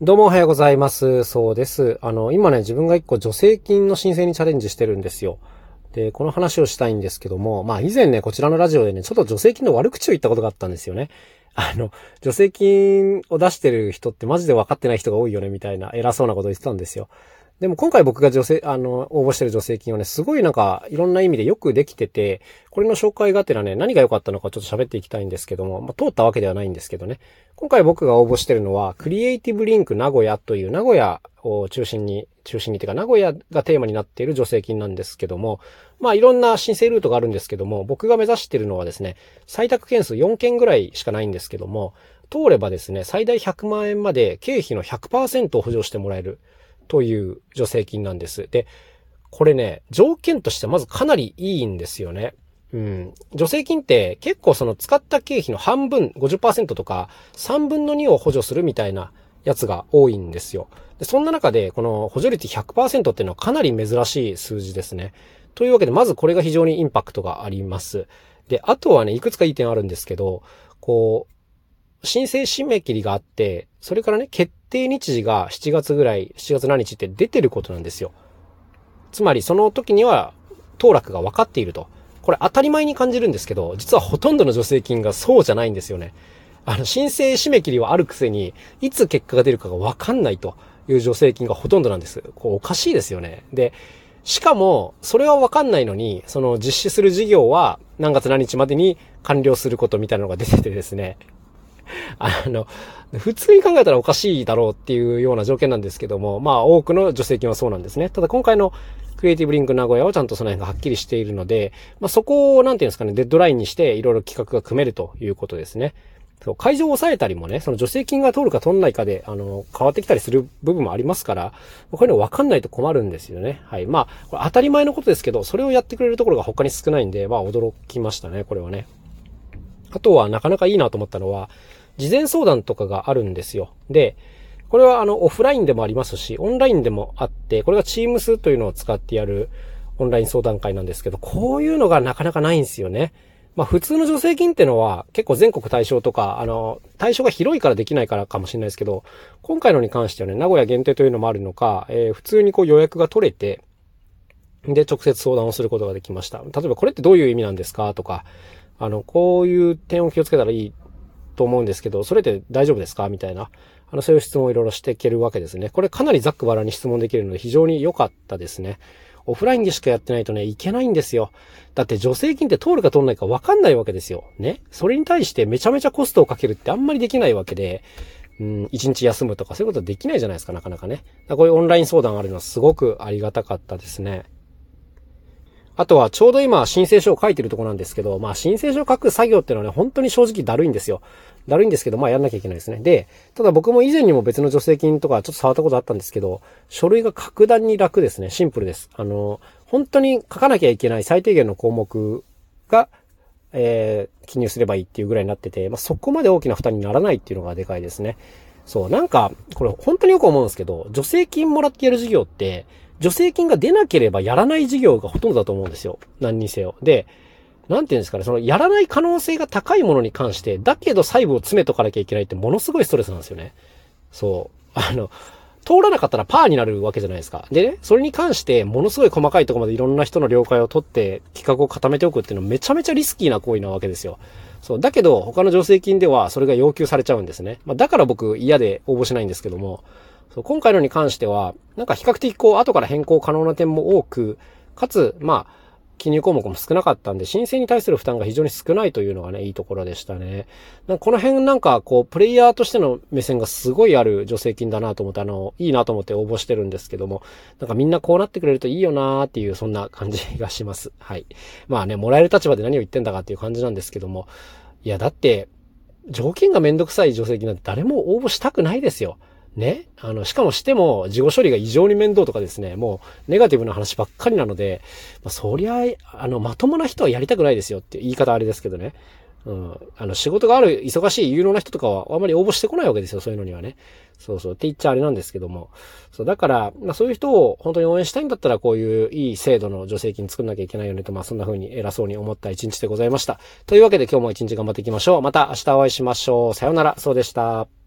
どうもおはようございます。そうです。あの、今ね、自分が一個助成金の申請にチャレンジしてるんですよ。で、この話をしたいんですけども、まあ以前ね、こちらのラジオでね、ちょっと助成金の悪口を言ったことがあったんですよね。あの、助成金を出してる人ってマジで分かってない人が多いよね、みたいな偉そうなことを言ってたんですよ。でも今回僕が助成、あの、応募してる助成金はね、すごいなんか、いろんな意味でよくできてて、これの紹介がてらね、何が良かったのかちょっと喋っていきたいんですけども、まあ、通ったわけではないんですけどね。今回僕が応募してるのは、クリエイティブリンク名古屋という名古屋を中心に、中心にっていうか、名古屋がテーマになっている助成金なんですけども、まあいろんな申請ルートがあるんですけども、僕が目指してるのはですね、採択件数4件ぐらいしかないんですけども、通ればですね、最大100万円まで経費の100%を補助してもらえるという助成金なんです。で、これね、条件としてまずかなりいいんですよね。うん。助成金って結構その使った経費の半分、50%とか3分の2を補助するみたいなやつが多いんですよ。で、そんな中でこの補助率100%っていうのはかなり珍しい数字ですね。というわけで、まずこれが非常にインパクトがあります。で、あとはね、いくつかいい点あるんですけど、こう、申請締め切りがあって、それからね、決定日時が7月ぐらい、7月何日って出てることなんですよ。つまり、その時には、当落が分かっていると。これ当たり前に感じるんですけど、実はほとんどの助成金がそうじゃないんですよね。あの、申請締め切りはあるくせに、いつ結果が出るかが分かんないという助成金がほとんどなんです。こう、おかしいですよね。で、しかも、それは分かんないのに、その実施する事業は何月何日までに完了することみたいなのが出ててですね。あの、普通に考えたらおかしいだろうっていうような条件なんですけども、まあ多くの助成金はそうなんですね。ただ今回のクリエイティブリンク名古屋はちゃんとその辺がはっきりしているので、まあそこをなんていうんですかね、デッドラインにしていろいろ企画が組めるということですね。そう、会場を抑えたりもね、その助成金が通るか通んないかで、あの、変わってきたりする部分もありますから、こういうの分かんないと困るんですよね。はい。まあ、これ当たり前のことですけど、それをやってくれるところが他に少ないんで、まあ驚きましたね、これはね。あとはなかなかいいなと思ったのは、事前相談とかがあるんですよ。で、これはあの、オフラインでもありますし、オンラインでもあって、これが Teams というのを使ってやるオンライン相談会なんですけど、こういうのがなかなかないんですよね。まあ普通の助成金ってのは結構全国対象とか、あの、対象が広いからできないからかもしれないですけど、今回のに関してはね、名古屋限定というのもあるのか、えー普通にこう予約が取れて、で、直接相談をすることができました。例えばこれってどういう意味なんですかとか、あの、こういう点を気をつけたらいいと思うんですけど、それって大丈夫ですか？みたいな。あの、そういう質問をいろいろしていけるわけですね。これかなりざっくばらに質問できるので非常に良かったですね。オフラインでしかやってないとね、いけないんですよ。だって助成金って通るか通んないか分かんないわけですよ。ね？それに対してめちゃめちゃコストをかけるってあんまりできないわけで、うん、一日休むとかそういうことはできないじゃないですか、なかなかね。こういうオンライン相談あるのはすごくありがたかったですね。あとはちょうど今申請書を書いてるとこなんですけど、まあ申請書を書く作業っていうのはね、本当に正直だるいんですよ。だるいんですけど、まあやんなきゃいけないですね。で、ただ僕も以前にも別の助成金とかちょっと触ったことあったんですけど、書類が格段に楽ですね。シンプルです。あの、本当に書かなきゃいけない最低限の項目が、えー、記入すればいいっていうぐらいになってて、まあそこまで大きな負担にならないっていうのがでかいですね。そう、なんか、これ本当によく思うんですけど、助成金もらってやる事業って、助成金が出なければやらない事業がほとんどだと思うんですよ。何にせよ。で、なんていうんですかね、そのやらない可能性が高いものに関して、だけど細部を詰めとかなきゃいけないってものすごいストレスなんですよね。そう。あの、通らなかったらパーになるわけじゃないですか。でね、それに関してものすごい細かいとこまでいろんな人の了解を取って企画を固めておくっていうのはめちゃめちゃリスキーな行為なわけですよ。そう。だけど、他の助成金ではそれが要求されちゃうんですね。まあ、だから僕嫌で応募しないんですけども、そう今回のに関しては、なんか比較的こう、後から変更可能な点も多く、かつ、まあ、記入項目も少なかったんで、申請に対する負担が非常に少ないというのがね、いいところでしたね。なんかこの辺なんか、こう、プレイヤーとしての目線がすごいある助成金だなと思って、あの、いいなと思って応募してるんですけども、なんかみんなこうなってくれるといいよなーっていう、そんな感じがします。はい。まあね、もらえる立場で何を言ってんだかっていう感じなんですけども、いや、だって、条件がめんどくさい助成金なんて誰も応募したくないですよ。ね。あの、しかもしても、事後処理が異常に面倒とかですね、もう、ネガティブな話ばっかりなので、まあ、そりゃ、あの、まともな人はやりたくないですよって言い方あれですけどね。うん。あの、仕事がある、忙しい有能な人とかは、あまり応募してこないわけですよ、そういうのにはね。そうそう。って言っちゃあれなんですけども。そう、だから、まあそういう人を本当に応援したいんだったら、こういういい制度の助成金作んなきゃいけないよねと、まあそんな風に偉そうに思った一日でございました。というわけで今日も一日頑張っていきましょう。また明日お会いしましょう。さようなら。そうでした。